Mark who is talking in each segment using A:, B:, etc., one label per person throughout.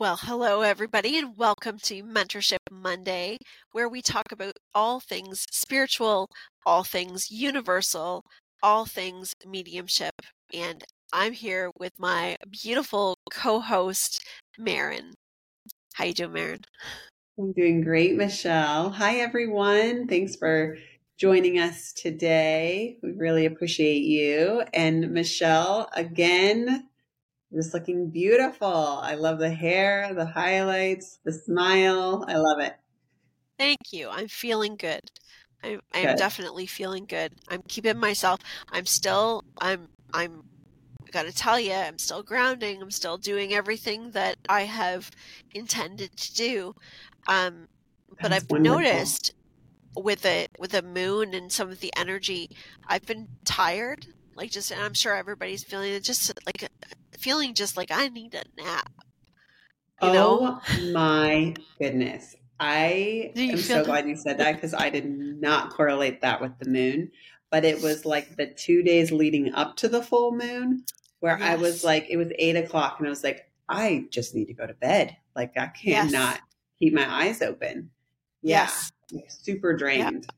A: Well, hello, everybody, and welcome to Mentorship Monday, where we talk about all things spiritual, all things universal, all things mediumship. And I'm here with my beautiful co-host, Maren. How you doing, Maren?
B: I'm doing great, Michelle. Hi, everyone. Thanks for joining us today. We really appreciate you. And Michelle, again, just looking beautiful. I love the hair, the highlights, the smile. I love it.
A: Thank you. I'm feeling good. I'm, I'm definitely feeling good. I'm keeping myself. I'm still. I'm. I'm. Got to tell you, I'm still grounding. I'm still doing everything that I have intended to do. Um, but I've wonderful. noticed with a with a moon and some of the energy, I've been tired. Like just, and I'm sure everybody's feeling it. Just like feeling just like I need a nap.
B: You oh know? my goodness. I am so that? glad you said that because I did not correlate that with the moon. But it was like the two days leading up to the full moon where yes. I was like, it was eight o'clock and I was like, I just need to go to bed. Like I cannot yes. keep my eyes open. Yeah. Yes. Super drained.
A: Yeah.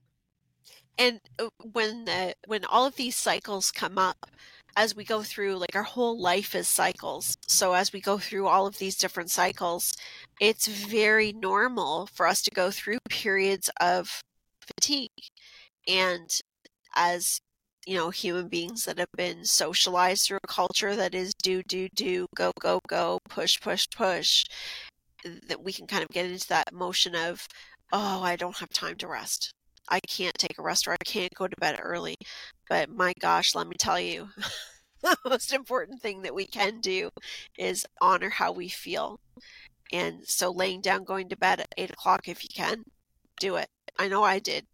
A: And uh, when the when all of these cycles come up, as we go through like our whole life is cycles. So as we go through all of these different cycles it's very normal for us to go through periods of fatigue. And as you know human beings that have been socialized through a culture that is do do do go go go push push push that we can kind of get into that motion of oh i don't have time to rest I can't take a rest or I can't go to bed early. But my gosh, let me tell you, the most important thing that we can do is honor how we feel. And so laying down, going to bed at eight o'clock if you can, do it. I know I did.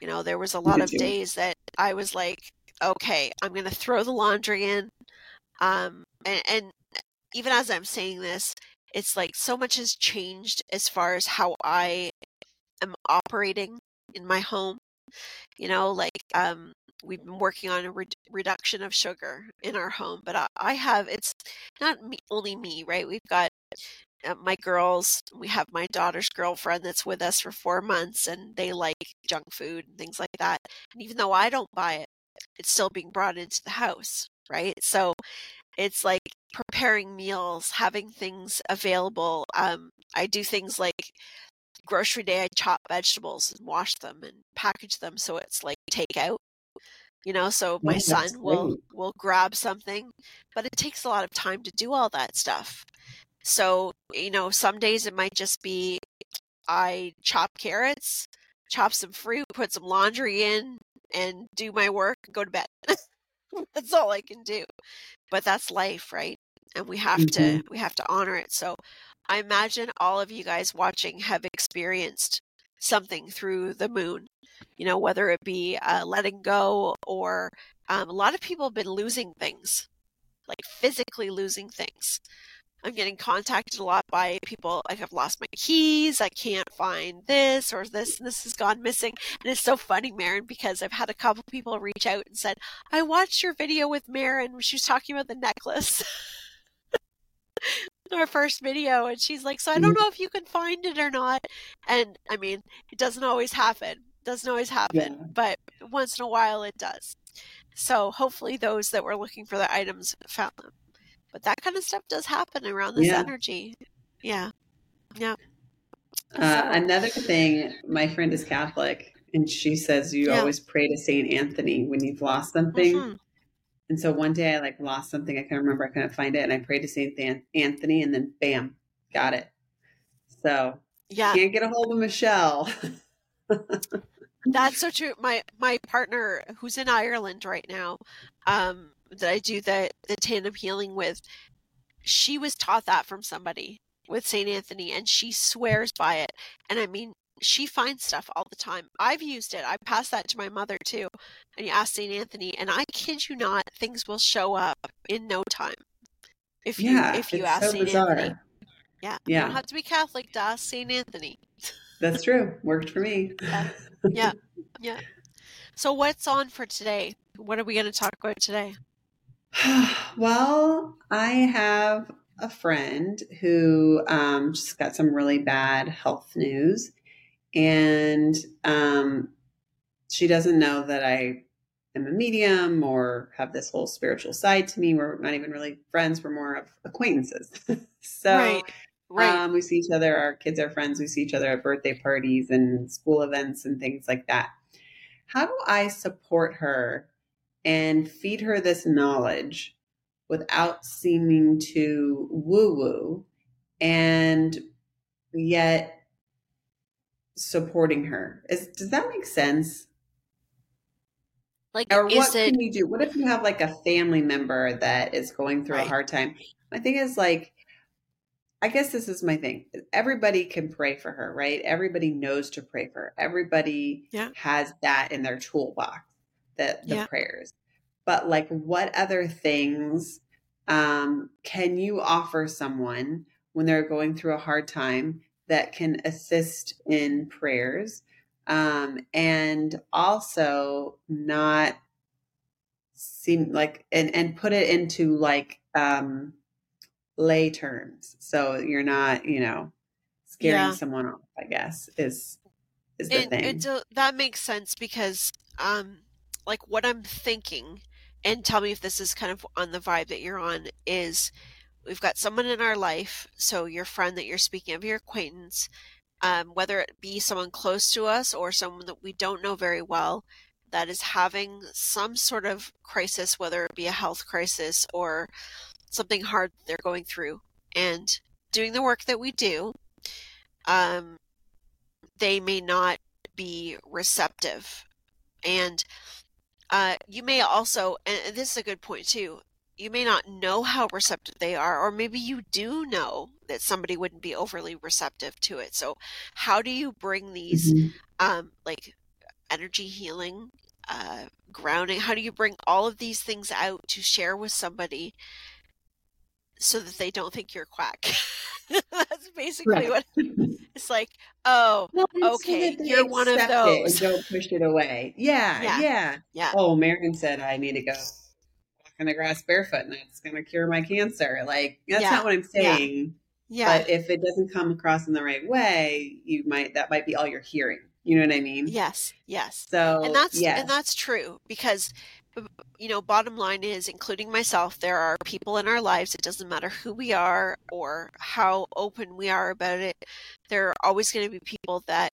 A: You know, there was a lot of days that I was like, okay, I'm going to throw the laundry in. Um, and, and even as I'm saying this, it's like so much has changed as far as how I am operating in my home. You know, like um, we've been working on a re- reduction of sugar in our home, but I, I have it's not me, only me, right? We've got uh, my girls. We have my daughter's girlfriend that's with us for four months, and they like junk food and things like that. And even though I don't buy it, it's still being brought into the house, right? So it's like preparing meals, having things available. Um, I do things like grocery day i chop vegetables and wash them and package them so it's like takeout you know so my son will will grab something but it takes a lot of time to do all that stuff. So you know some days it might just be i chop carrots chop some fruit put some laundry in and do my work and go to bed. That's all i can do but that's life right? And we have mm-hmm. to we have to honor it. So I imagine all of you guys watching have experienced something through the moon, you know, whether it be uh, letting go or um, a lot of people have been losing things, like physically losing things. I'm getting contacted a lot by people like I've lost my keys, I can't find this or this and this has gone missing. And it's so funny, Maren, because I've had a couple people reach out and said, I watched your video with Maren. She was talking about the necklace. our first video and she's like so i don't mm-hmm. know if you can find it or not and i mean it doesn't always happen doesn't always happen yeah. but once in a while it does so hopefully those that were looking for the items found them but that kind of stuff does happen around this yeah. energy yeah yeah
B: uh, another thing my friend is catholic and she says you yeah. always pray to saint anthony when you've lost something mm-hmm. And so one day I like lost something. I can't remember. I couldn't find it. And I prayed to St. Anthony and then bam, got it. So yeah, can't get a hold of Michelle.
A: That's so true. My my partner who's in Ireland right now, um, that I do the the tandem healing with, she was taught that from somebody with St. Anthony and she swears by it. And I mean, she finds stuff all the time. I've used it. I pass that to my mother too. And you ask St. Anthony, and I kid you not, things will show up in no time. If you yeah, if you ask so St. Anthony. Yeah. Yeah. You don't have to be Catholic to ask St. Anthony.
B: That's true. Worked for me.
A: yeah. yeah. Yeah. So what's on for today? What are we going to talk about today?
B: well, I have a friend who um, just got some really bad health news, and um, she doesn't know that I am a medium or have this whole spiritual side to me. We're not even really friends; we're more of acquaintances. so. Right. Right. Um, we see each other. Our kids are friends. We see each other at birthday parties and school events and things like that. How do I support her and feed her this knowledge without seeming to woo woo and yet supporting her. Is, does that make sense? Like, or what it... can you do? What if you have like a family member that is going through right. a hard time? My thing is like, I guess this is my thing. Everybody can pray for her, right? Everybody knows to pray for her. Everybody yeah. has that in their toolbox, that the yeah. prayers but like what other things um, can you offer someone when they're going through a hard time that can assist in prayers um, and also not seem like and and put it into like um lay terms so you're not you know scaring yeah. someone off i guess is is the
A: it, thing it, that makes sense because um like what i'm thinking and tell me if this is kind of on the vibe that you're on is we've got someone in our life so your friend that you're speaking of your acquaintance um, whether it be someone close to us or someone that we don't know very well that is having some sort of crisis whether it be a health crisis or something hard they're going through and doing the work that we do um, they may not be receptive and uh, you may also, and this is a good point too, you may not know how receptive they are, or maybe you do know that somebody wouldn't be overly receptive to it. So, how do you bring these, mm-hmm. um, like energy healing, uh, grounding? How do you bring all of these things out to share with somebody so that they don't think you're quack? That's basically right. what it's like. Oh, well, okay, you're one of those.
B: don't push it away. Yeah, yeah, yeah, yeah. Oh, Marion said I need to go on the grass barefoot, and that's going to cure my cancer. Like that's yeah. not what I'm saying. Yeah. yeah. But if it doesn't come across in the right way, you might that might be all you're hearing. You know what I mean?
A: Yes, yes. So and that's yes. and that's true because you know, bottom line is, including myself, there are people in our lives, it doesn't matter who we are or how open we are about it, there are always going to be people that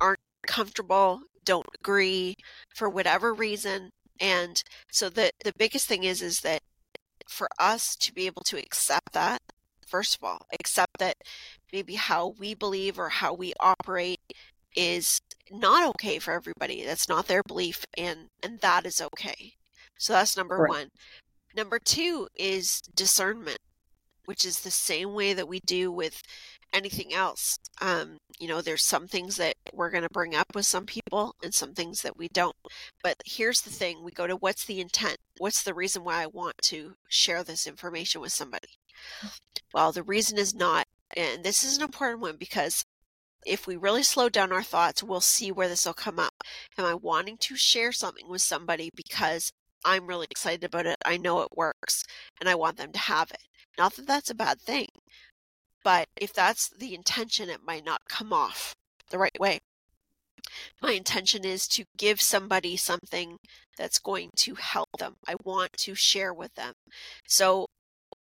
A: aren't comfortable, don't agree for whatever reason. And so the, the biggest thing is, is that for us to be able to accept that, first of all, accept that maybe how we believe or how we operate is not okay for everybody. That's not their belief and and that is okay. So that's number right. 1. Number 2 is discernment, which is the same way that we do with anything else. Um, you know, there's some things that we're going to bring up with some people and some things that we don't. But here's the thing we go to what's the intent? What's the reason why I want to share this information with somebody? Well, the reason is not, and this is an important one because if we really slow down our thoughts, we'll see where this will come up. Am I wanting to share something with somebody because I'm really excited about it? I know it works and I want them to have it. Not that that's a bad thing, but if that's the intention, it might not come off the right way. My intention is to give somebody something that's going to help them. I want to share with them. So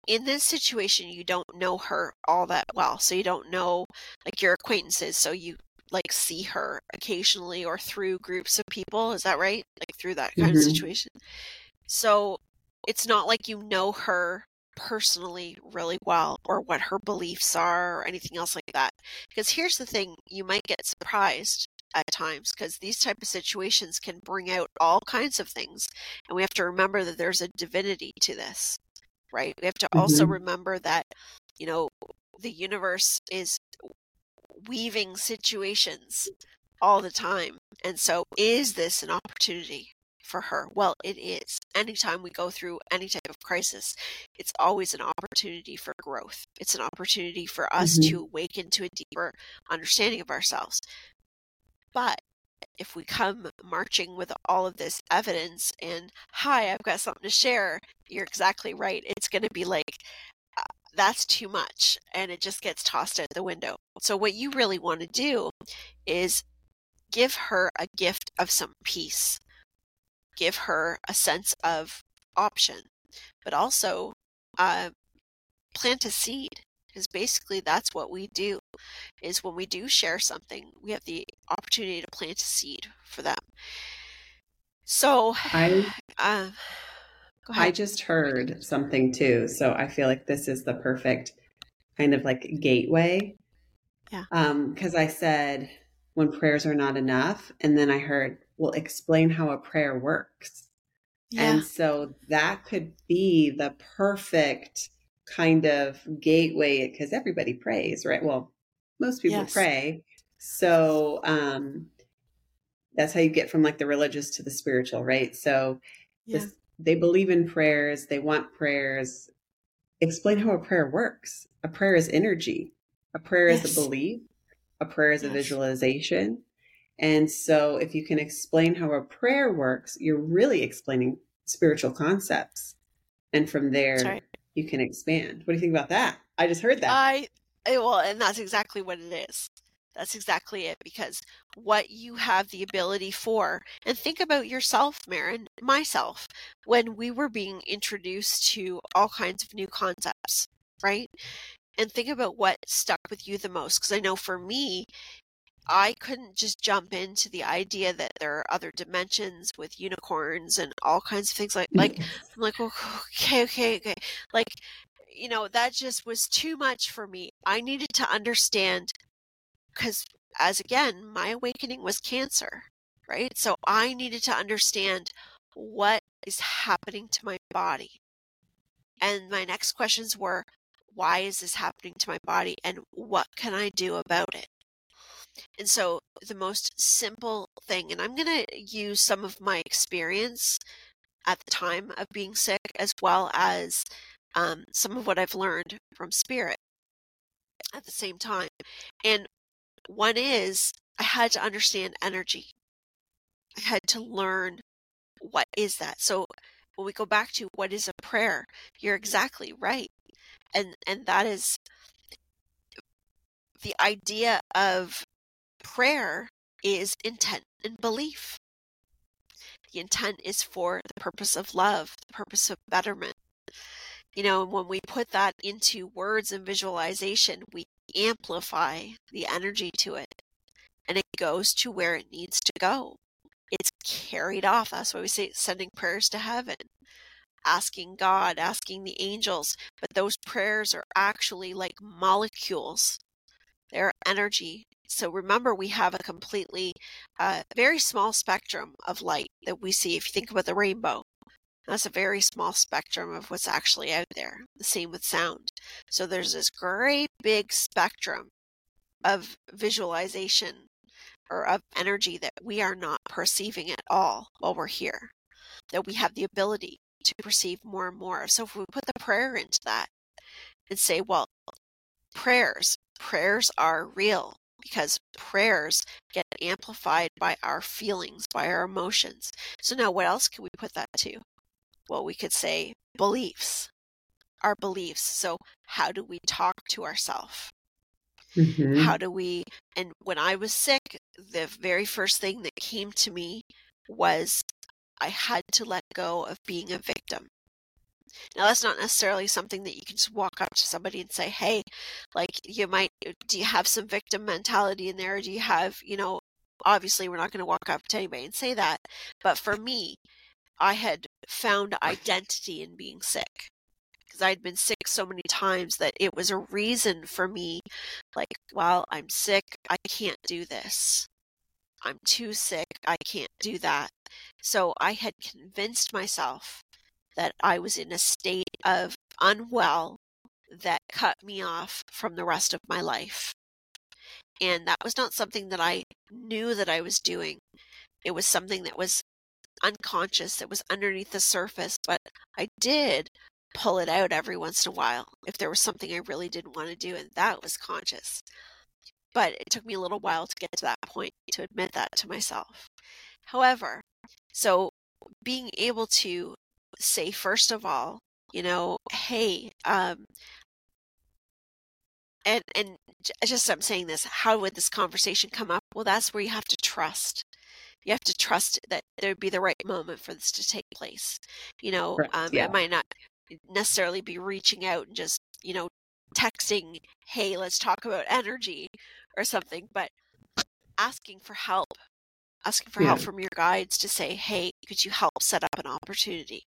A: in this situation you don't know her all that well so you don't know like your acquaintances so you like see her occasionally or through groups of people is that right like through that kind mm-hmm. of situation so it's not like you know her personally really well or what her beliefs are or anything else like that because here's the thing you might get surprised at times because these type of situations can bring out all kinds of things and we have to remember that there's a divinity to this right? We have to mm-hmm. also remember that, you know, the universe is weaving situations all the time. And so, is this an opportunity for her? Well, it is. Anytime we go through any type of crisis, it's always an opportunity for growth. It's an opportunity for us mm-hmm. to awaken to a deeper understanding of ourselves. But if we come marching with all of this evidence and hi i've got something to share you're exactly right it's going to be like uh, that's too much and it just gets tossed out the window. So, what you really want to do is give her a gift of some peace, give her a sense of option, but also uh, plant a seed because basically that's what we do is when we do share something we have the opportunity to plant a seed for them. So
B: i uh, i just heard something too so i feel like this is the perfect kind of like gateway.
A: Yeah.
B: Um because i said when prayers are not enough and then i heard well explain how a prayer works yeah. and so that could be the perfect kind of gateway because everybody prays, right? Well, most people yes. pray. So um, that's how you get from like the religious to the spiritual, right? So yeah. this, they believe in prayers, they want prayers. Explain how a prayer works. A prayer is energy. A prayer yes. is a belief. A prayer is yes. a visualization. And so if you can explain how a prayer works, you're really explaining spiritual concepts. And from there, right you can expand. What do you think about that? I just heard that.
A: I eh, well, and that's exactly what it is. That's exactly it because what you have the ability for, and think about yourself, Maren, myself, when we were being introduced to all kinds of new concepts, right? And think about what stuck with you the most. Because I know for me, I couldn't just jump into the idea that there are other dimensions with unicorns and all kinds of things like like I'm like okay okay okay like you know that just was too much for me. I needed to understand cuz as again my awakening was cancer, right? So I needed to understand what is happening to my body. And my next questions were why is this happening to my body and what can I do about it? And so the most simple thing, and I'm going to use some of my experience at the time of being sick as well as um, some of what I've learned from spirit at the same time. And one is I had to understand energy. I had to learn what is that. So when we go back to what is a prayer, you're exactly right. And and that is the idea of prayer is intent and belief. The intent is for the purpose of love, the purpose of betterment. You know, when we put that into words and visualization, we amplify the energy to it and it goes to where it needs to go. It's carried off. That's why we say sending prayers to heaven, asking God, asking the angels. But those prayers are actually like molecules, they're energy so remember, we have a completely uh, very small spectrum of light that we see. If you think about the rainbow, that's a very small spectrum of what's actually out there. The same with sound. So there's this great big spectrum of visualization or of energy that we are not perceiving at all while we're here, that we have the ability to perceive more and more. So if we put the prayer into that and say, well, prayers, prayers are real because prayers get amplified by our feelings, by our emotions. So now what else can we put that to? Well, we could say beliefs, our beliefs. So how do we talk to ourselves? Mm-hmm. How do we, and when I was sick, the very first thing that came to me was I had to let go of being a victim. Now, that's not necessarily something that you can just walk up to somebody and say, hey, like, you might, uh, do you have some victim mentality in there? do you have, you know, obviously we're not going to walk up to anybody and say that. But for me, I had found identity in being sick because I'd been sick so many times that it was a reason for me, like, well, I'm sick, I can't do this. I'm too sick, I can't do that. So I had convinced myself that I was in a state of unwell that cut me off from the rest of my life. And that was not something that I knew that I was doing. It was something that was unconscious, that was underneath the surface, but I did pull it out every once in a while if there was something I really didn't want to do, and that was conscious. But it took me a little while to get to that point to admit that to myself. However, so being able to say first of all you know hey um and and just I'm saying this, how would this conversation come up? Well, that's where you have to trust. You have to trust that there would be the right moment for this to take place. You know, right. um, yeah. it might not necessarily be reaching out and just you know texting, "Hey, let's talk about energy," or something, but asking for help asking for yeah. help from your guides to say, hey, could you help set up an opportunity?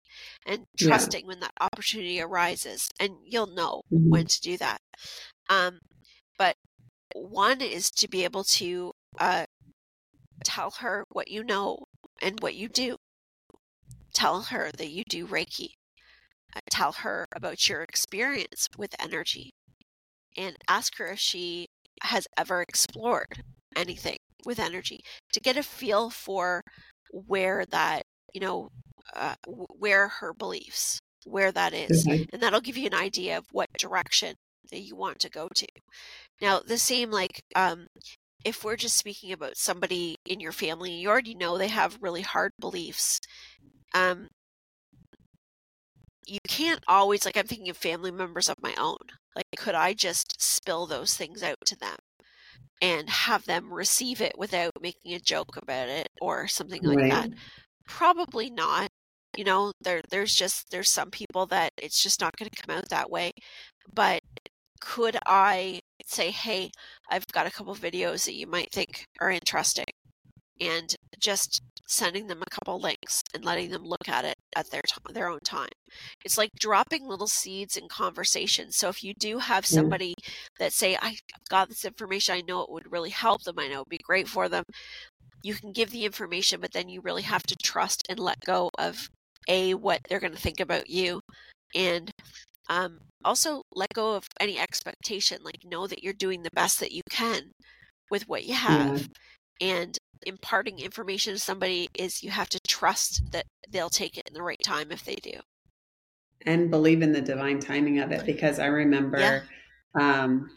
A: And trusting yeah. when that opportunity arises. And you'll know mm-hmm. when to do that. Um, but one is to be able to uh, tell her what you know and what you do. Tell her that you do Reiki. Uh, tell her about your experience with energy. And ask her if she has ever explored anything with energy to get a feel for where that you know uh, where her beliefs where that is. Mm-hmm. and that'll give you an idea of what direction that you want to go to now the same like um if we're just speaking about somebody in your family you already know they have really hard beliefs um you can't always like i'm thinking of family members of my own like could i just spill those things out to them and have them receive it without making a joke about it or something like right. that probably not you know there there's just there's some people that it's just not going to come out that way but could i say hey i've got a couple videos that you might think are interesting and just sending them a couple links and letting them look at it at their their own time. It's like dropping little seeds in conversation. So if you do have somebody yeah. that say I got this information, I know it would really help them, I know it would be great for them. You can give the information, but then you really have to trust and let go of a what they're going to think about you, and um, also let go of any expectation. Like know that you're doing the best that you can with what you have, yeah. and imparting information to somebody is you have to trust that they'll take it in the right time if they do
B: and believe in the divine timing of it because i remember yeah. um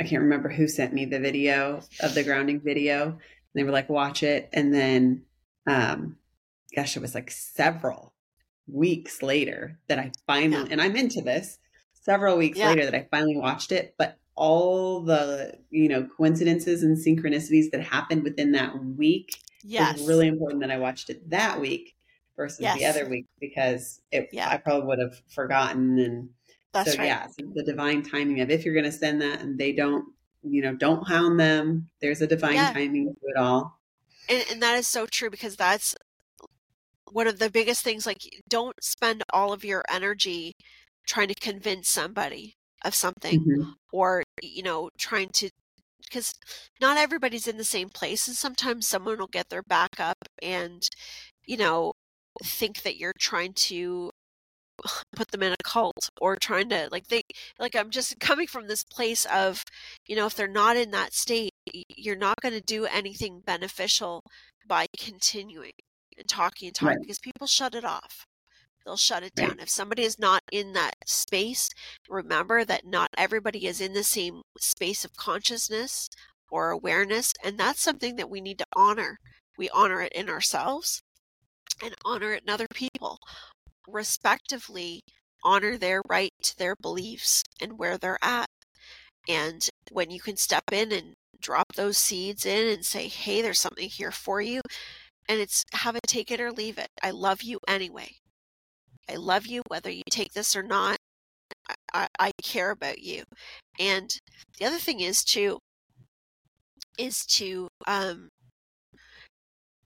B: i can't remember who sent me the video of the grounding video and they were like watch it and then um gosh it was like several weeks later that i finally yeah. and i'm into this several weeks yeah. later that i finally watched it but all the you know coincidences and synchronicities that happened within that week yes. was really important that I watched it that week versus yes. the other week because it, yeah. I probably would have forgotten and That's so right. yeah so the divine timing of if you're going to send that and they don't you know don't hound them there's a divine yeah. timing to it all
A: and, and that is so true because that's one of the biggest things like don't spend all of your energy trying to convince somebody of something mm-hmm. or you know trying to because not everybody's in the same place and sometimes someone will get their back up and you know think that you're trying to put them in a cult or trying to like they like i'm just coming from this place of you know if they're not in that state you're not going to do anything beneficial by continuing and talking and talking right. because people shut it off they'll shut it down. If somebody is not in that space, remember that not everybody is in the same space of consciousness or awareness. And that's something that we need to honor. We honor it in ourselves and honor it in other people. Respectively, honor their right to their beliefs and where they're at. And when you can step in and drop those seeds in and say, hey, there's something here for you. And it's have it take it or leave it. I love you anyway. I love you, whether you take this or not. I, I, care about you. And the other thing is to is to um,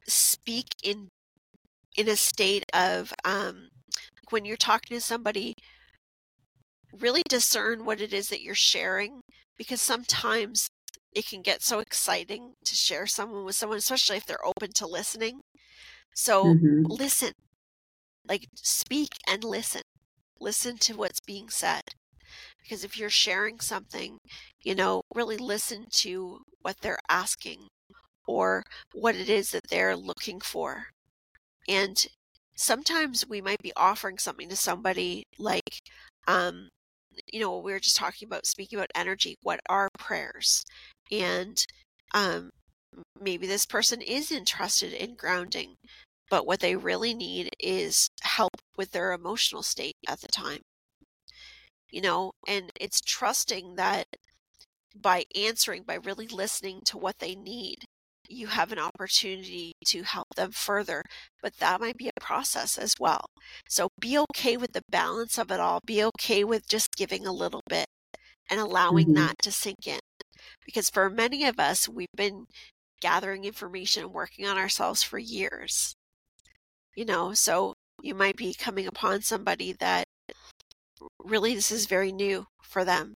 A: speak in in a state of um, when you're talking to somebody, really discern what it is that you're sharing because sometimes it can get so exciting to share someone with someone, especially if they're open to listening. So mm-hmm. listen, like, speak and listen. Listen to what's being said. Because if you're sharing something, you know, really listen to what they're asking or what it is that they're looking for. And sometimes we might be offering something to somebody like, um, you know, we were just talking about speaking about energy. What are prayers? And um, maybe this person is interested in grounding but what they really need is help with their emotional state at the time. you know, and it's trusting that by answering, by really listening to what they need, you have an opportunity to help them further. But that might be a process as well. So be okay with the balance of it all. Be okay with just giving a little bit and allowing mm-hmm. that to sink in. Because for many of us, we've been gathering information and working on ourselves for years. You know, so you might be coming upon somebody that really this is very new for them.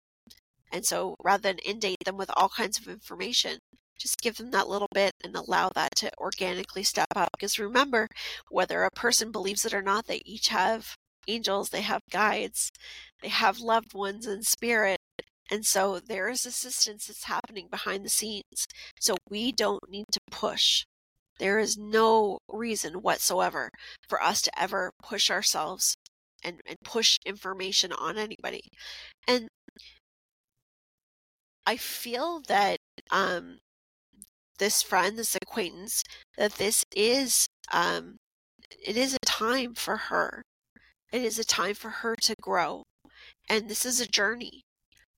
A: And so rather than inundate them with all kinds of information, just give them that little bit and allow that to organically step up. Because remember, whether a person believes it or not, they each have angels, they have guides, they have loved ones in spirit. And so there is assistance that's happening behind the scenes. So we don't need to push. There is no reason whatsoever for us to ever push ourselves and, and push information on anybody. And I feel that um, this friend, this acquaintance, that this is um, it is a time for her. It is a time for her to grow, and this is a journey.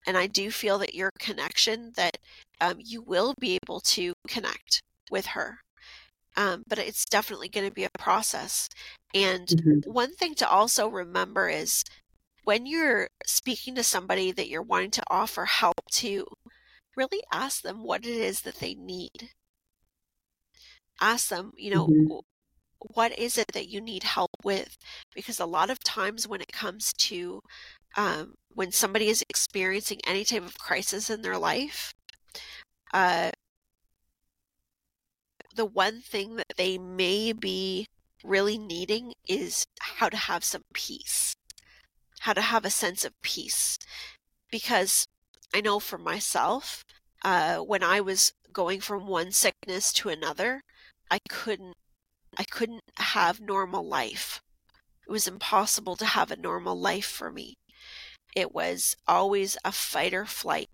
A: And I do feel that your connection, that um, you will be able to connect with her. Um, but it's definitely going to be a process. And mm-hmm. one thing to also remember is when you're speaking to somebody that you're wanting to offer help to, really ask them what it is that they need. Ask them, you know, mm-hmm. what is it that you need help with? Because a lot of times when it comes to um, when somebody is experiencing any type of crisis in their life, uh, the one thing that they may be really needing is how to have some peace, how to have a sense of peace. Because I know for myself, uh, when I was going from one sickness to another, I couldn't, I couldn't have normal life. It was impossible to have a normal life for me. It was always a fight or flight.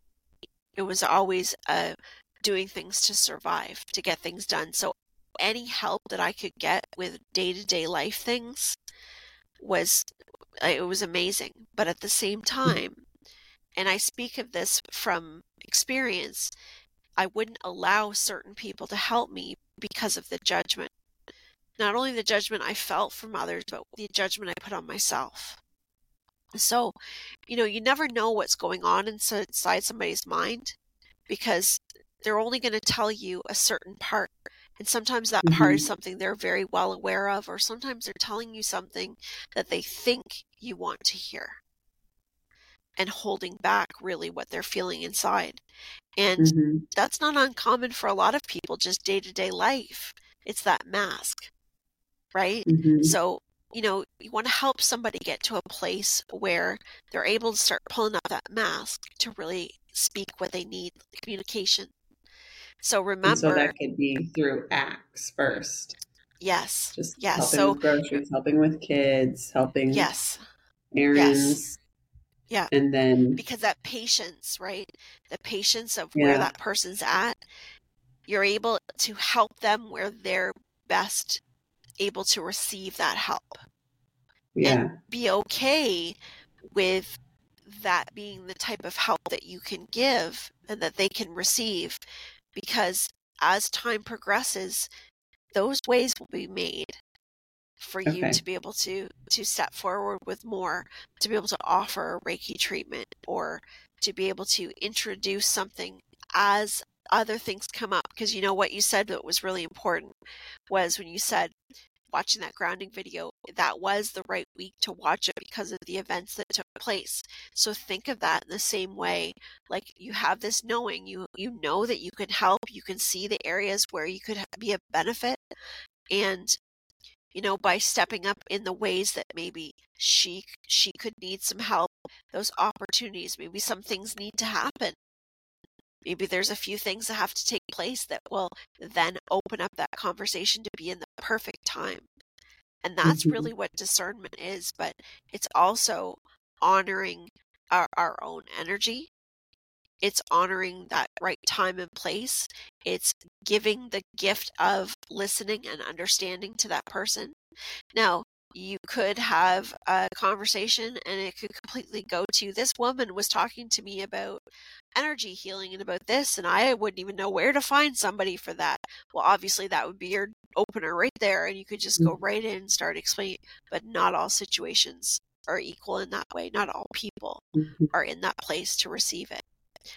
A: It was always uh, doing things to survive, to get things done. So any help that I could get with day to day life things was it was amazing. But at the same mm. time, and I speak of this from experience, I wouldn't allow certain people to help me because of the judgment. Not only the judgment I felt from others, but the judgment I put on myself. So, you know, you never know what's going on inside somebody's mind because they're only going to tell you a certain part. And sometimes that mm-hmm. part is mm-hmm. something they're very well aware of, or sometimes they're telling you something that they think you want to hear and holding back really what they're feeling inside. And mm-hmm. that's not uncommon for a lot of people, just day to day life. It's that mask, right? Mm-hmm. So, you know, you want to help somebody get to a place where they're able to start pulling up that mask to really speak what they need communication. So remember, and
B: so that could be through acts first.
A: Yes.
B: Just
A: yes.
B: helping
A: so,
B: with groceries, helping with kids, helping.
A: Yes.
B: Errands.
A: Yes. Yeah.
B: And then
A: because that patience, right? The patience of yeah. where that person's at, you're able to help them where they're best able to receive that help.
B: Yeah.
A: And be okay with that being the type of help that you can give and that they can receive because as time progresses, those ways will be made for okay. you to be able to to step forward with more to be able to offer reiki treatment or to be able to introduce something as other things come up because you know what you said that was really important was when you said watching that grounding video that was the right week to watch it because of the events that took place so think of that in the same way like you have this knowing you you know that you can help you can see the areas where you could be a benefit and you know, by stepping up in the ways that maybe she she could need some help, those opportunities, maybe some things need to happen. Maybe there's a few things that have to take place that will then open up that conversation to be in the perfect time. And that's mm-hmm. really what discernment is, but it's also honoring our, our own energy. It's honoring that right time and place. It's giving the gift of listening and understanding to that person. Now, you could have a conversation and it could completely go to this woman was talking to me about energy healing and about this and I wouldn't even know where to find somebody for that. Well, obviously that would be your opener right there and you could just go mm. right in and start explaining, but not all situations are equal in that way. Not all people mm-hmm. are in that place to receive it.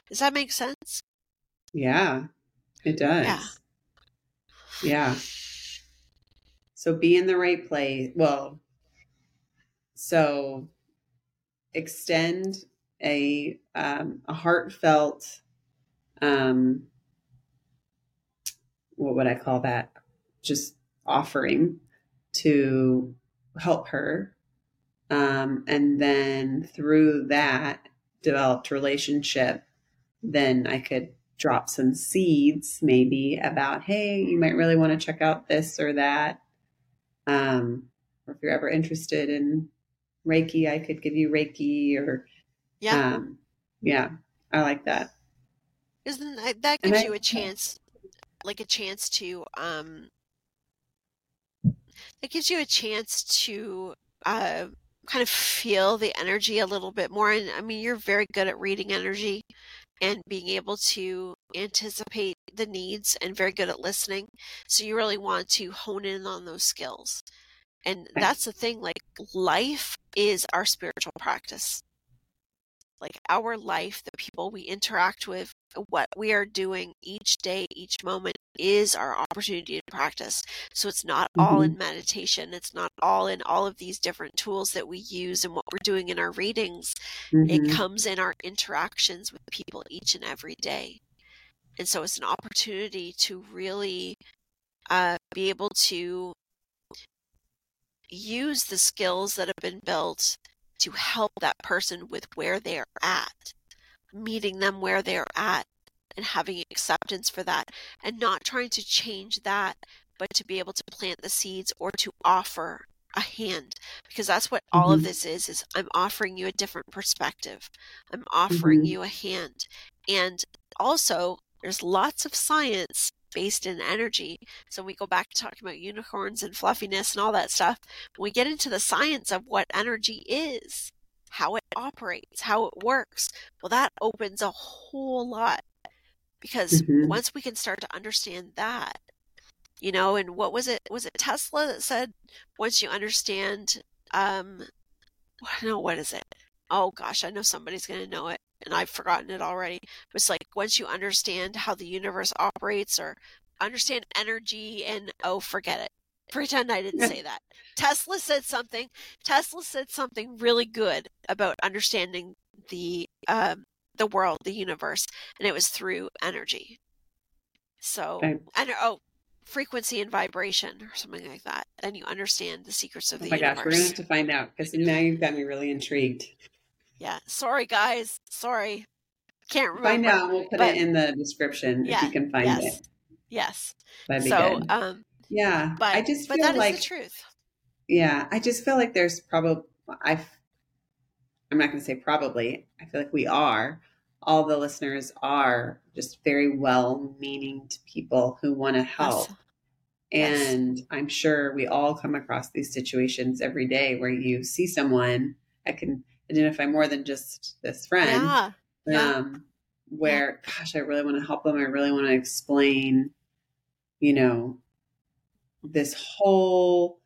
A: Does that make sense?
B: Yeah, it does. Yeah. Yeah. So be in the right place. Well, so extend a um, a heartfelt um what would I call that? Just offering to help her. Um, and then through that developed relationship, then I could drop some seeds maybe about, hey, you might really want to check out this or that. Um, or if you're ever interested in Reiki, I could give you Reiki or, yeah. Um, yeah, I like that.
A: Isn't that, that gives you a chance, like a chance to, um, it gives you a chance to, uh, kind of feel the energy a little bit more. And I mean, you're very good at reading energy and being able to anticipate the needs and very good at listening. So you really want to hone in on those skills. And that's the thing, like life is our spiritual practice. Like our life, the people we interact with, what we are doing each day, each moment is our opportunity to practice. So it's not mm-hmm. all in meditation. It's not all in all of these different tools that we use and what we're doing in our readings. Mm-hmm. It comes in our interactions with people each and every day. And so it's an opportunity to really uh, be able to use the skills that have been built to help that person with where they're at, meeting them where they're at and having acceptance for that and not trying to change that, but to be able to plant the seeds or to offer a hand because that's what all mm-hmm. of this is is i'm offering you a different perspective i'm offering mm-hmm. you a hand and also there's lots of science based in energy. So we go back to talking about unicorns and fluffiness and all that stuff. We get into the science of what energy is, how it operates, how it works. Well, that opens a whole lot because mm-hmm. once we can start to understand that, you know, and what was it? Was it Tesla that said once you understand, um, no, what is it? Oh gosh, I know somebody's going to know it and I've forgotten it already. It's like once you understand how the universe operates or understand energy and oh, forget it. Pretend I didn't say that. Tesla said something. Tesla said something really good about understanding the um, the world, the universe, and it was through energy. So, okay. and oh, frequency and vibration or something like that. and you understand the secrets of oh the universe. Oh my
B: gosh, we're gonna have to find out because now you've got me really intrigued.
A: Yeah. Sorry, guys. Sorry. Can't remember.
B: Find out. We'll put but, it in the description yeah, if you can find
A: yes,
B: it.
A: Yes. That'd be so, good. Um,
B: yeah.
A: But,
B: I just
A: but
B: feel
A: that
B: like,
A: is the truth.
B: Yeah. I just feel like there's probably, I, I'm not going to say probably, I feel like we are. All the listeners are just very well meaning people who want to help. Yes. And yes. I'm sure we all come across these situations every day where you see someone. I can identify more than just this friend. Yeah. Um, where, yeah. gosh, I really want to help them. I really want to explain, you know, this whole,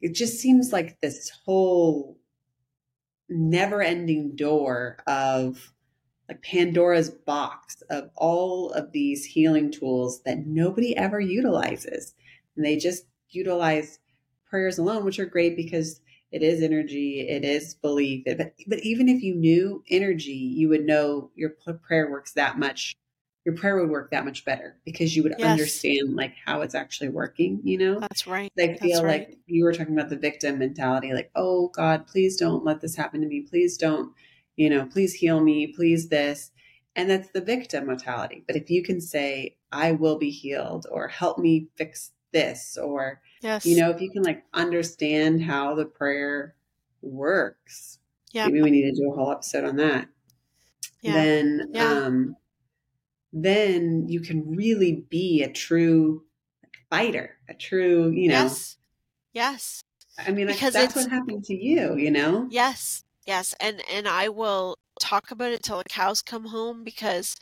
B: it just seems like this whole never ending door of like Pandora's box of all of these healing tools that nobody ever utilizes. And they just utilize prayers alone, which are great because it is energy it is belief but, but even if you knew energy you would know your prayer works that much your prayer would work that much better because you would yes. understand like how it's actually working you know
A: that's right
B: i feel right. like you were talking about the victim mentality like oh god please don't let this happen to me please don't you know please heal me please this and that's the victim mentality but if you can say i will be healed or help me fix this or Yes. You know, if you can like understand how the prayer works. Yeah. Maybe we need to do a whole episode on that. Yeah. Then yeah. um then you can really be a true fighter, a true, you know.
A: Yes. Yes.
B: I mean, because that's what happened to you, you know?
A: Yes, yes, and and I will talk about it till the cows come home because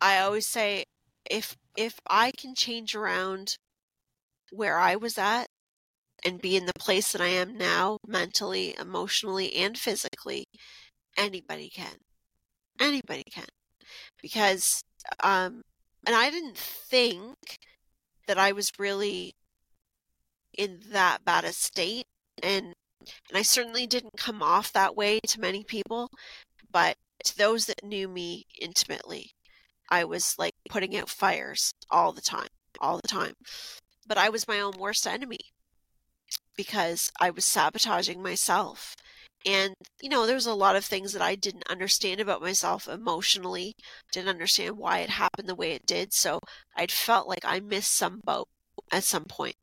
A: I always say if if I can change around where I was at and be in the place that I am now, mentally, emotionally, and physically, anybody can. Anybody can. Because, um, and I didn't think that I was really in that bad a state. And, and I certainly didn't come off that way to many people. But to those that knew me intimately, I was like putting out fires all the time, all the time. But I was my own worst enemy because I was sabotaging myself. And, you know, there was a lot of things that I didn't understand about myself emotionally, didn't understand why it happened the way it did. So I'd felt like I missed some boat at some point.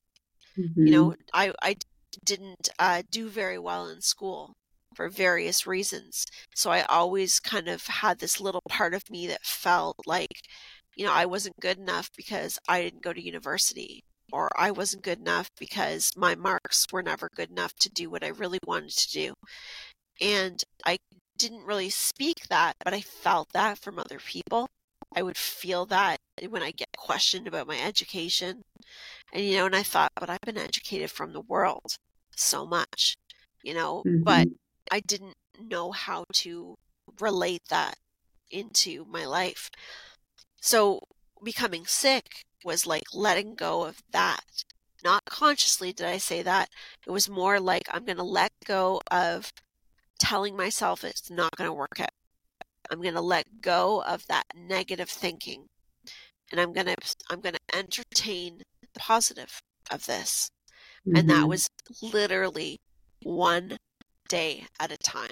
A: Mm-hmm. You know, I, I didn't uh, do very well in school for various reasons. So I always kind of had this little part of me that felt like, you know, I wasn't good enough because I didn't go to university or I wasn't good enough because my marks were never good enough to do what I really wanted to do. And I didn't really speak that, but I felt that from other people. I would feel that when I get questioned about my education. And, you know, and I thought, but I've been educated from the world so much, you know, mm-hmm. but I didn't know how to relate that into my life. So becoming sick was like letting go of that. Not consciously did I say that. It was more like I'm going to let go of telling myself it's not going to work out. I'm going to let go of that negative thinking. And I'm going to I'm going to entertain the positive of this. Mm-hmm. And that mm-hmm. was literally one day at a time.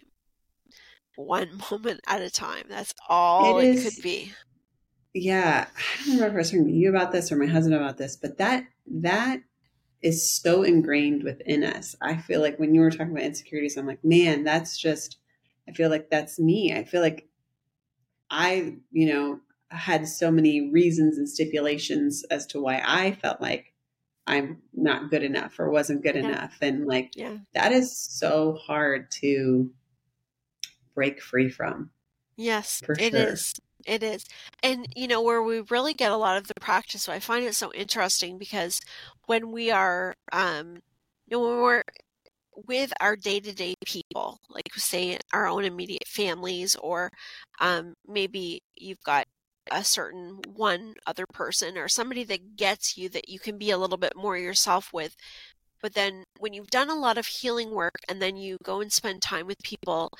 A: One moment at a time. That's all it, it could be
B: yeah, I don't remember if I was talking to you about this or my husband about this, but that that is so ingrained within us. I feel like when you were talking about insecurities, I'm like, man, that's just I feel like that's me. I feel like I, you know, had so many reasons and stipulations as to why I felt like I'm not good enough or wasn't good yeah. enough. And like yeah. that is so hard to break free from.
A: Yes, it sure. is. It is. And, you know, where we really get a lot of the practice, so I find it so interesting because when we are, um, you know, when we're with our day to day people, like say our own immediate families, or um, maybe you've got a certain one other person or somebody that gets you that you can be a little bit more yourself with. But then when you've done a lot of healing work and then you go and spend time with people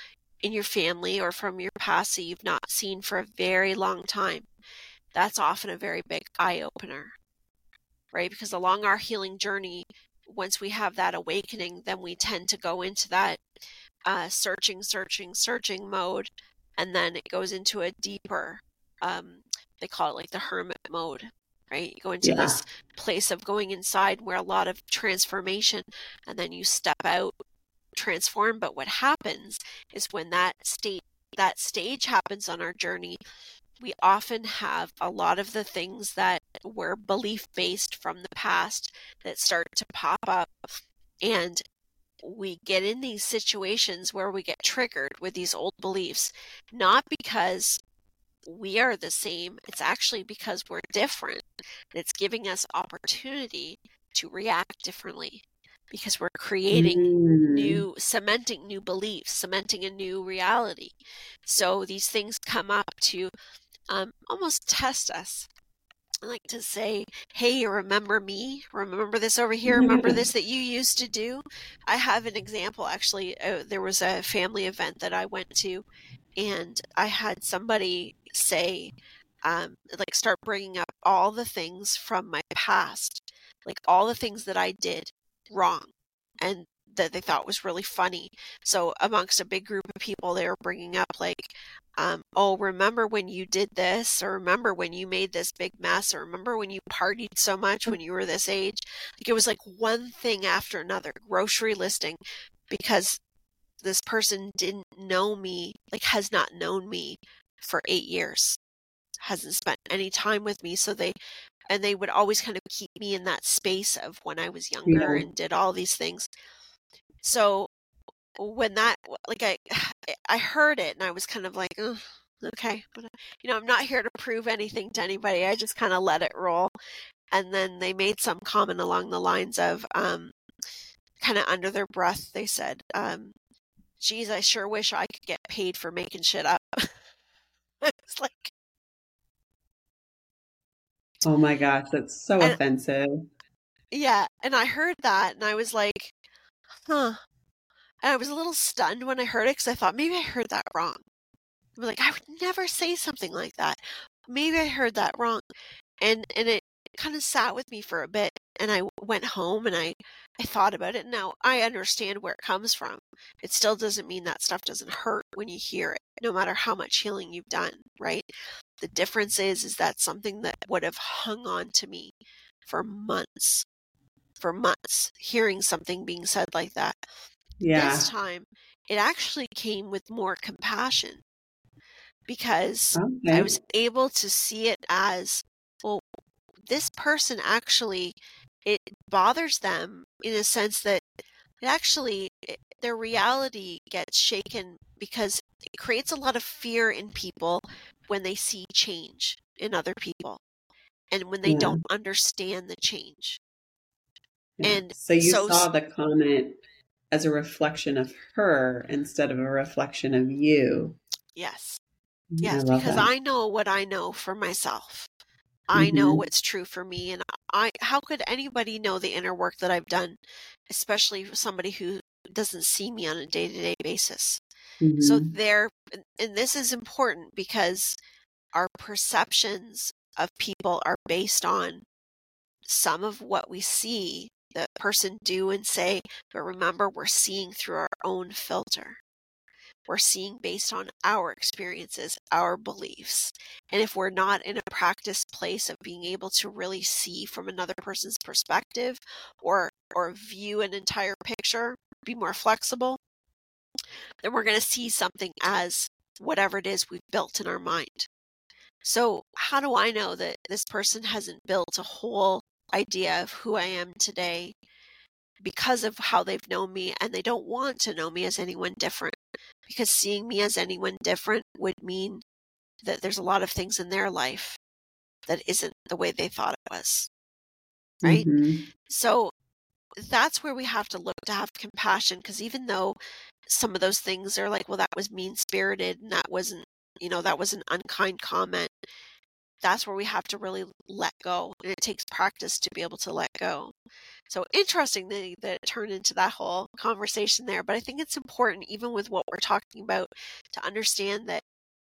A: in your family or from your past that you've not seen for a very long time, that's often a very big eye opener, right? Because along our healing journey, once we have that awakening, then we tend to go into that uh, searching, searching, searching mode. And then it goes into a deeper, um, they call it like the hermit mode, right? You go into yeah. this place of going inside where a lot of transformation, and then you step out transform but what happens is when that state that stage happens on our journey we often have a lot of the things that were belief based from the past that start to pop up and we get in these situations where we get triggered with these old beliefs not because we are the same it's actually because we're different and it's giving us opportunity to react differently because we're creating mm. new, cementing new beliefs, cementing a new reality. So these things come up to um, almost test us. I like to say, hey, remember me? Remember this over here? Remember this that you used to do? I have an example actually. Uh, there was a family event that I went to, and I had somebody say, um, like, start bringing up all the things from my past, like all the things that I did wrong and that they thought was really funny. So amongst a big group of people, they were bringing up like, um, "Oh, remember when you did this, or remember when you made this big mess, or remember when you partied so much when you were this age." Like it was like one thing after another, grocery listing, because this person didn't know me, like has not known me for eight years, hasn't spent any time with me, so they and they would always kind of keep me in that space of when I was younger yeah. and did all these things. So when that like I I heard it and I was kind of like, okay, but you know, I'm not here to prove anything to anybody. I just kind of let it roll. And then they made some comment along the lines of, um, kind of under their breath, they said, um, geez, I sure wish I could get paid for making shit up. it's like,
B: oh my gosh, that's so and, offensive.
A: Yeah. And I heard that and I was like, huh. And I was a little stunned when I heard it because I thought maybe I heard that wrong. I'm like, I would never say something like that. Maybe I heard that wrong. And and it kind of sat with me for a bit and I went home and I I thought about it. Now I understand where it comes from. It still doesn't mean that stuff doesn't hurt when you hear it, no matter how much healing you've done, right? The difference is is that something that would have hung on to me for months. For months, hearing something being said like that. Yeah. This time it actually came with more compassion because okay. I was able to see it as well, this person actually, it bothers them in a sense that it actually, it, their reality gets shaken because it creates a lot of fear in people when they see change in other people and when they yeah. don't understand the change.
B: Yeah. And so you so, saw the comment as a reflection of her instead of a reflection of you.
A: Yes. Yes, I because that. I know what I know for myself. I mm-hmm. know what's true for me and I how could anybody know the inner work that I've done, especially somebody who doesn't see me on a day-to-day basis. Mm-hmm. So there and this is important because our perceptions of people are based on some of what we see the person do and say, but remember we're seeing through our own filter we're seeing based on our experiences, our beliefs. And if we're not in a practice place of being able to really see from another person's perspective or or view an entire picture, be more flexible, then we're going to see something as whatever it is we've built in our mind. So, how do I know that this person hasn't built a whole idea of who I am today because of how they've known me and they don't want to know me as anyone different? because seeing me as anyone different would mean that there's a lot of things in their life that isn't the way they thought it was. Right? Mm-hmm. So that's where we have to look to have compassion because even though some of those things are like, well, that was mean spirited and that wasn't, you know, that was an unkind comment, that's where we have to really let go. And it takes practice to be able to let go. So interesting that it turned into that whole conversation there. But I think it's important, even with what we're talking about, to understand that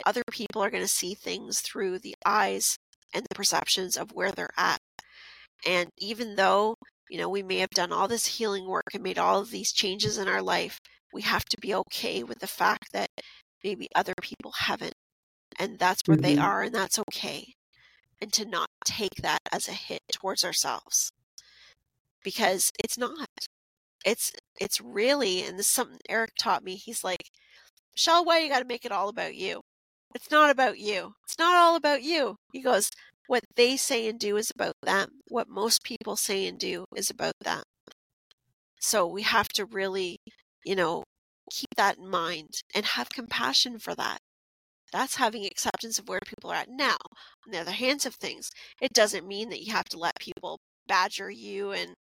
A: other people are going to see things through the eyes and the perceptions of where they're at. And even though, you know, we may have done all this healing work and made all of these changes in our life, we have to be okay with the fact that maybe other people haven't. And that's where mm-hmm. they are, and that's okay and to not take that as a hit towards ourselves. Because it's not. It's it's really and this is something eric taught me he's like michelle why you got to make it all about you? It's not about you. It's not all about you. He goes what they say and do is about them. What most people say and do is about them. So we have to really you know keep that in mind and have compassion for that that's having acceptance of where people are at now. On the other hands of things, it doesn't mean that you have to let people badger you and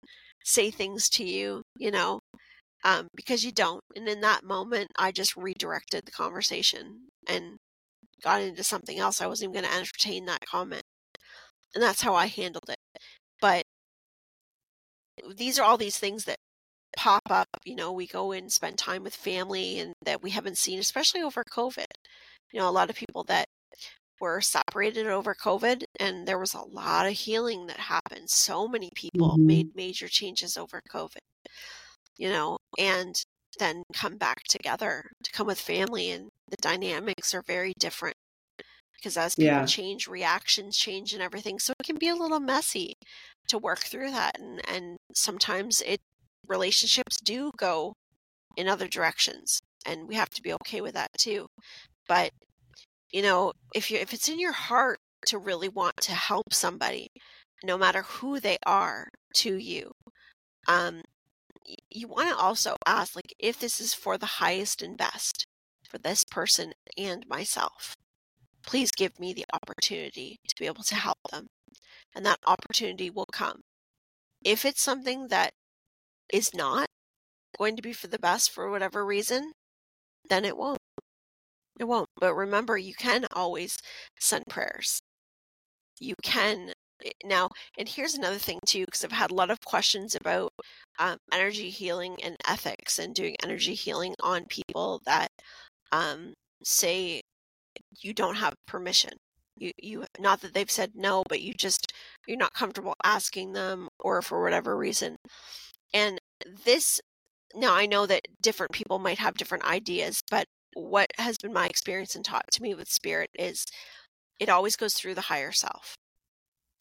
A: say things to you, you know, um, because you don't. And in that moment, I just redirected the conversation and got into something else. I wasn't even going to entertain that comment. And that's how I handled it. But these are all these things that pop up. You know, we go and spend time with family and that we haven't seen, especially over COVID you know, a lot of people that were separated over COVID, and there was a lot of healing that happened. So many people mm-hmm. made major changes over COVID, you know, and then come back together to come with family, and the dynamics are very different because as people yeah. change, reactions change, and everything. So it can be a little messy to work through that, and and sometimes it relationships do go in other directions and we have to be okay with that too but you know if you if it's in your heart to really want to help somebody no matter who they are to you um you want to also ask, like, if this is for the highest and best for this person and myself, please give me the opportunity to be able to help them. And that opportunity will come. If it's something that is not going to be for the best for whatever reason, then it won't. It won't. But remember, you can always send prayers. You can eh, now, and here's another thing too, because I've had a lot of questions about um, energy healing and ethics and doing energy healing on people that um, say you don't have permission. You, you, not that they've said no, but you just, you're not comfortable asking them or for whatever reason. And this, now I know that different people might have different ideas, but what has been my experience and taught to me with spirit is it always goes through the higher self.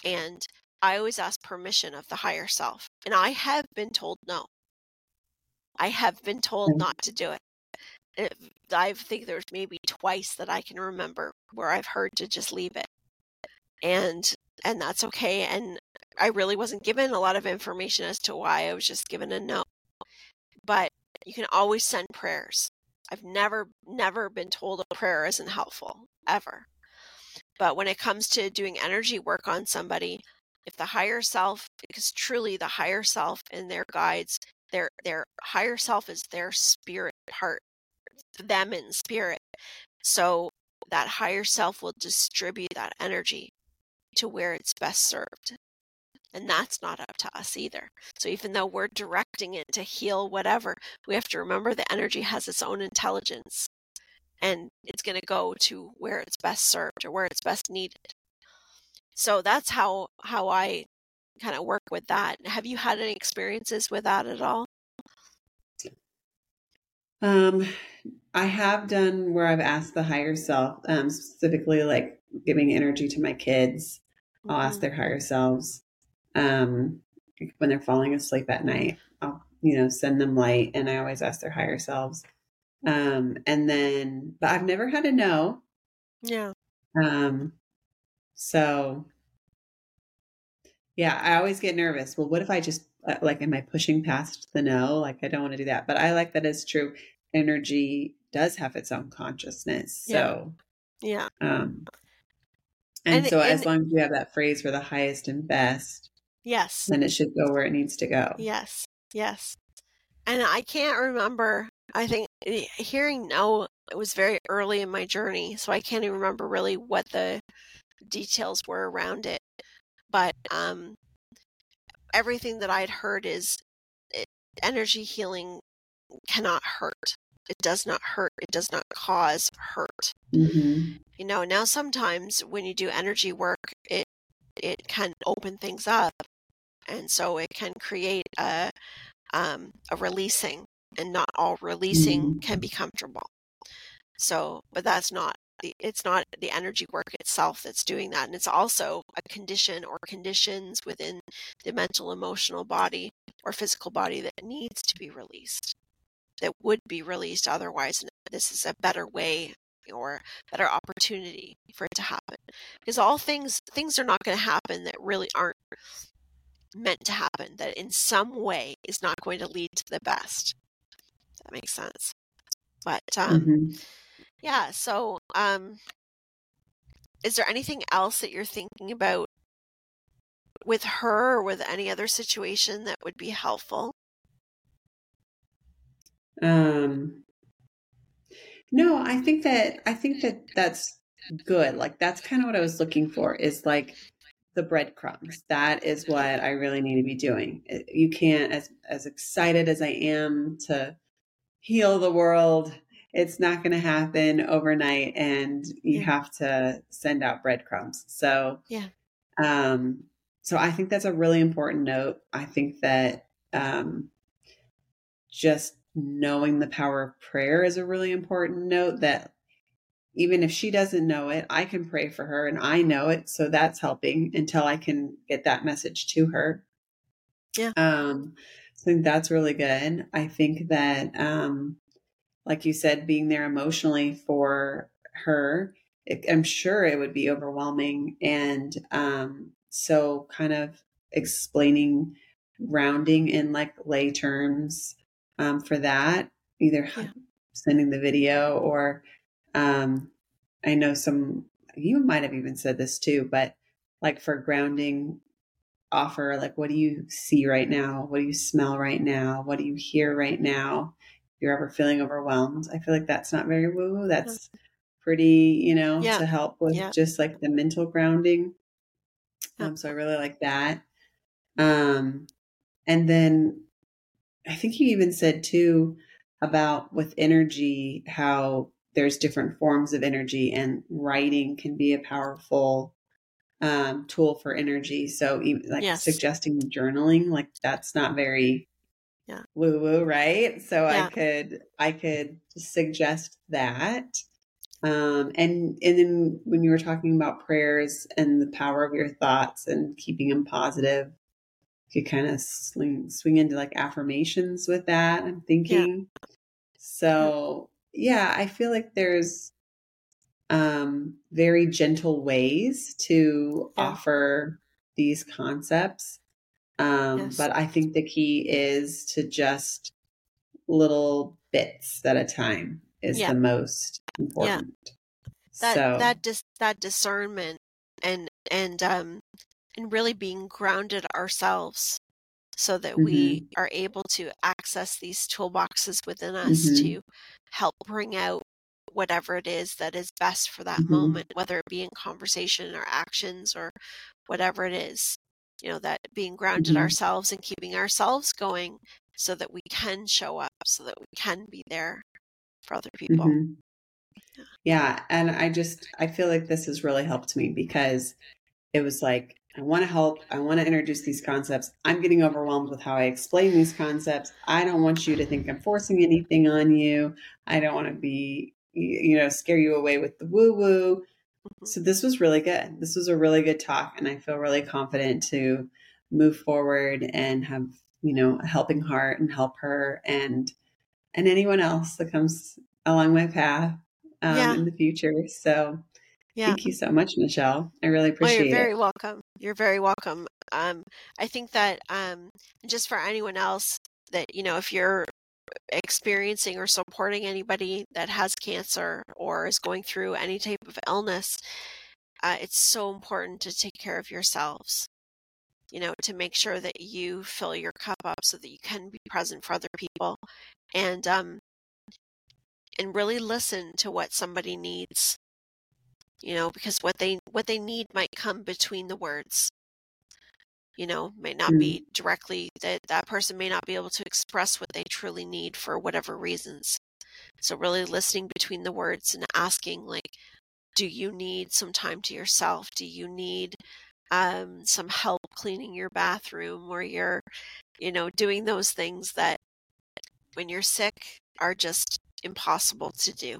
A: And I always ask permission of the higher self. And I have been told no. I have been told mm. not to do it. it. I think there's maybe twice that I can remember where I've heard to just leave it. And and that's okay. And I really wasn't given a lot of information as to why I was just given a no. But you can always send prayers. I've never, never been told a prayer isn't helpful, ever. But when it comes to doing energy work on somebody, if the higher self, because truly the higher self and their guides, their their higher self is their spirit part, them in spirit. So that higher self will distribute that energy to where it's best served. And that's not up to us either. So even though we're directing it to heal whatever, we have to remember the energy has its own intelligence and it's going to go to where it's best served or where it's best needed. So that's how how I kind of work with that. Have you had any experiences with that at all?
B: Um, I have done where I've asked the higher self, um, specifically like giving energy to my kids. I'll mm-hmm. ask their higher selves um, when they're falling asleep at night. I'll, you know, send them light, and I always ask their higher selves. Um, and then, but I've never had a no.
A: Yeah.
B: Um, so yeah, I always get nervous. Well, what if I just uh, like, am I pushing past the no? Like, I don't want to do that. But I like that it's true. Energy does have its own consciousness. So,
A: yeah.
B: yeah. Um, and, and so, and, as long as you have that phrase for the highest and best,
A: Yes.
B: Then it should go where it needs to go.
A: Yes. Yes. And I can't remember. I think eh, hearing no it was very early in my journey, so I can't even remember really what the details were around it. But um, everything that I'd heard is it, eh, energy healing cannot hurt. It does not hurt. It does not cause hurt. Mm-hmm. You know, now sometimes when you do energy work, it it can open things up and so it can create a um, a releasing, and not all releasing mm-hmm. can be comfortable. So, but that's not the it's not the energy work itself that's doing that, and it's also a condition or conditions within the mental, emotional body or physical body that needs to be released, that would be released otherwise. And this is a better way or better opportunity for it to happen because all things things are not going to happen that really aren't meant to happen, that in some way is not going to lead to the best. that makes sense. But um, mm-hmm. yeah, so um, is there anything else that you're thinking about with her or with any other situation that would be helpful?
B: Um, no, I think that I think that that's good. Like that's kind of what I was looking for. Is like the breadcrumbs. That is what I really need to be doing. You can't, as as excited as I am to heal the world, it's not going to happen overnight, and you yeah. have to send out breadcrumbs. So
A: yeah,
B: um, so I think that's a really important note. I think that um, just knowing the power of prayer is a really important note. That even if she doesn't know it, I can pray for her and I know it. So that's helping until I can get that message to her.
A: Yeah.
B: Um, so I think that's really good. I think that, um, like you said, being there emotionally for her, it, I'm sure it would be overwhelming. And um, so kind of explaining grounding in like lay terms um, for that, either yeah. sending the video or um, I know some, you might have even said this too, but like for grounding, offer like, what do you see right now? What do you smell right now? What do you hear right now? If you're ever feeling overwhelmed, I feel like that's not very woo woo. That's pretty, you know, yeah. to help with yeah. just like the mental grounding. Um, so I really like that. Um, and then I think you even said too about with energy how there's different forms of energy and writing can be a powerful um, tool for energy. So even like yes. suggesting journaling, like that's not very yeah. woo woo, right? So yeah. I could I could suggest that. Um, and and then when you were talking about prayers and the power of your thoughts and keeping them positive, you could kind of swing swing into like affirmations with that. I'm thinking. Yeah. So yeah, I feel like there's um, very gentle ways to yeah. offer these concepts. Um, yes. But I think the key is to just little bits at a time is yeah. the most important. Yeah.
A: That so. that dis- that discernment and and um and really being grounded ourselves so that mm-hmm. we are able to access these toolboxes within us mm-hmm. to help bring out whatever it is that is best for that mm-hmm. moment whether it be in conversation or actions or whatever it is you know that being grounded mm-hmm. ourselves and keeping ourselves going so that we can show up so that we can be there for other people
B: mm-hmm. yeah. yeah and i just i feel like this has really helped me because it was like I want to help. I want to introduce these concepts. I'm getting overwhelmed with how I explain these concepts. I don't want you to think I'm forcing anything on you. I don't want to be, you know, scare you away with the woo woo. Mm-hmm. So this was really good. This was a really good talk. And I feel really confident to move forward and have, you know, a helping heart and help her and, and anyone else that comes along my path um, yeah. in the future. So yeah. Thank you so much, Michelle. I really appreciate
A: well, you're very
B: it.
A: welcome. You're very welcome. Um, I think that um, just for anyone else that, you know, if you're experiencing or supporting anybody that has cancer or is going through any type of illness, uh, it's so important to take care of yourselves. You know, to make sure that you fill your cup up so that you can be present for other people, and um, and really listen to what somebody needs you know because what they what they need might come between the words you know might not mm. be directly that that person may not be able to express what they truly need for whatever reasons. So really listening between the words and asking like do you need some time to yourself? Do you need um, some help cleaning your bathroom or you're you know doing those things that when you're sick are just impossible to do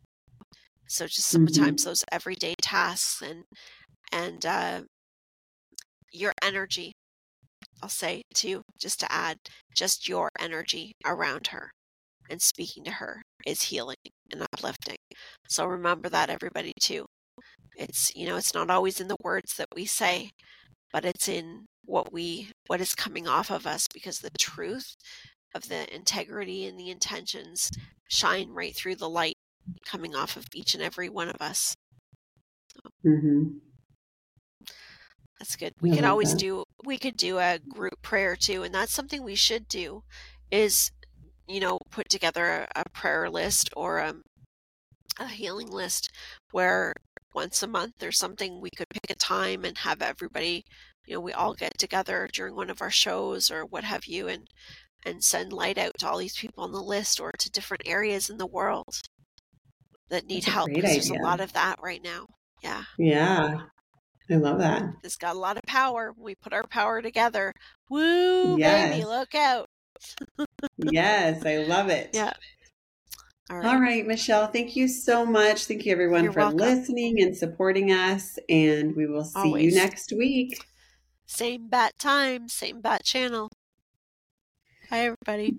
A: so just sometimes mm-hmm. those everyday tasks and and uh, your energy, I'll say too, just to add, just your energy around her and speaking to her is healing and uplifting. So remember that everybody too. It's you know it's not always in the words that we say, but it's in what we what is coming off of us because the truth of the integrity and the intentions shine right through the light coming off of each and every one of us. So, mm-hmm. That's good. We could always that. do we could do a group prayer too, and that's something we should do. Is you know put together a, a prayer list or a, a healing list where once a month or something we could pick a time and have everybody you know we all get together during one of our shows or what have you and and send light out to all these people on the list or to different areas in the world that need help. There's a lot of that right now. Yeah.
B: Yeah. I love that.
A: It's got a lot of power. We put our power together. Woo, yes. baby, look out.
B: yes, I love it.
A: Yeah.
B: All right. All right, Michelle. Thank you so much. Thank you, everyone, You're for welcome. listening and supporting us. And we will see Always. you next week.
A: Same bat time, same bat channel. Hi, everybody.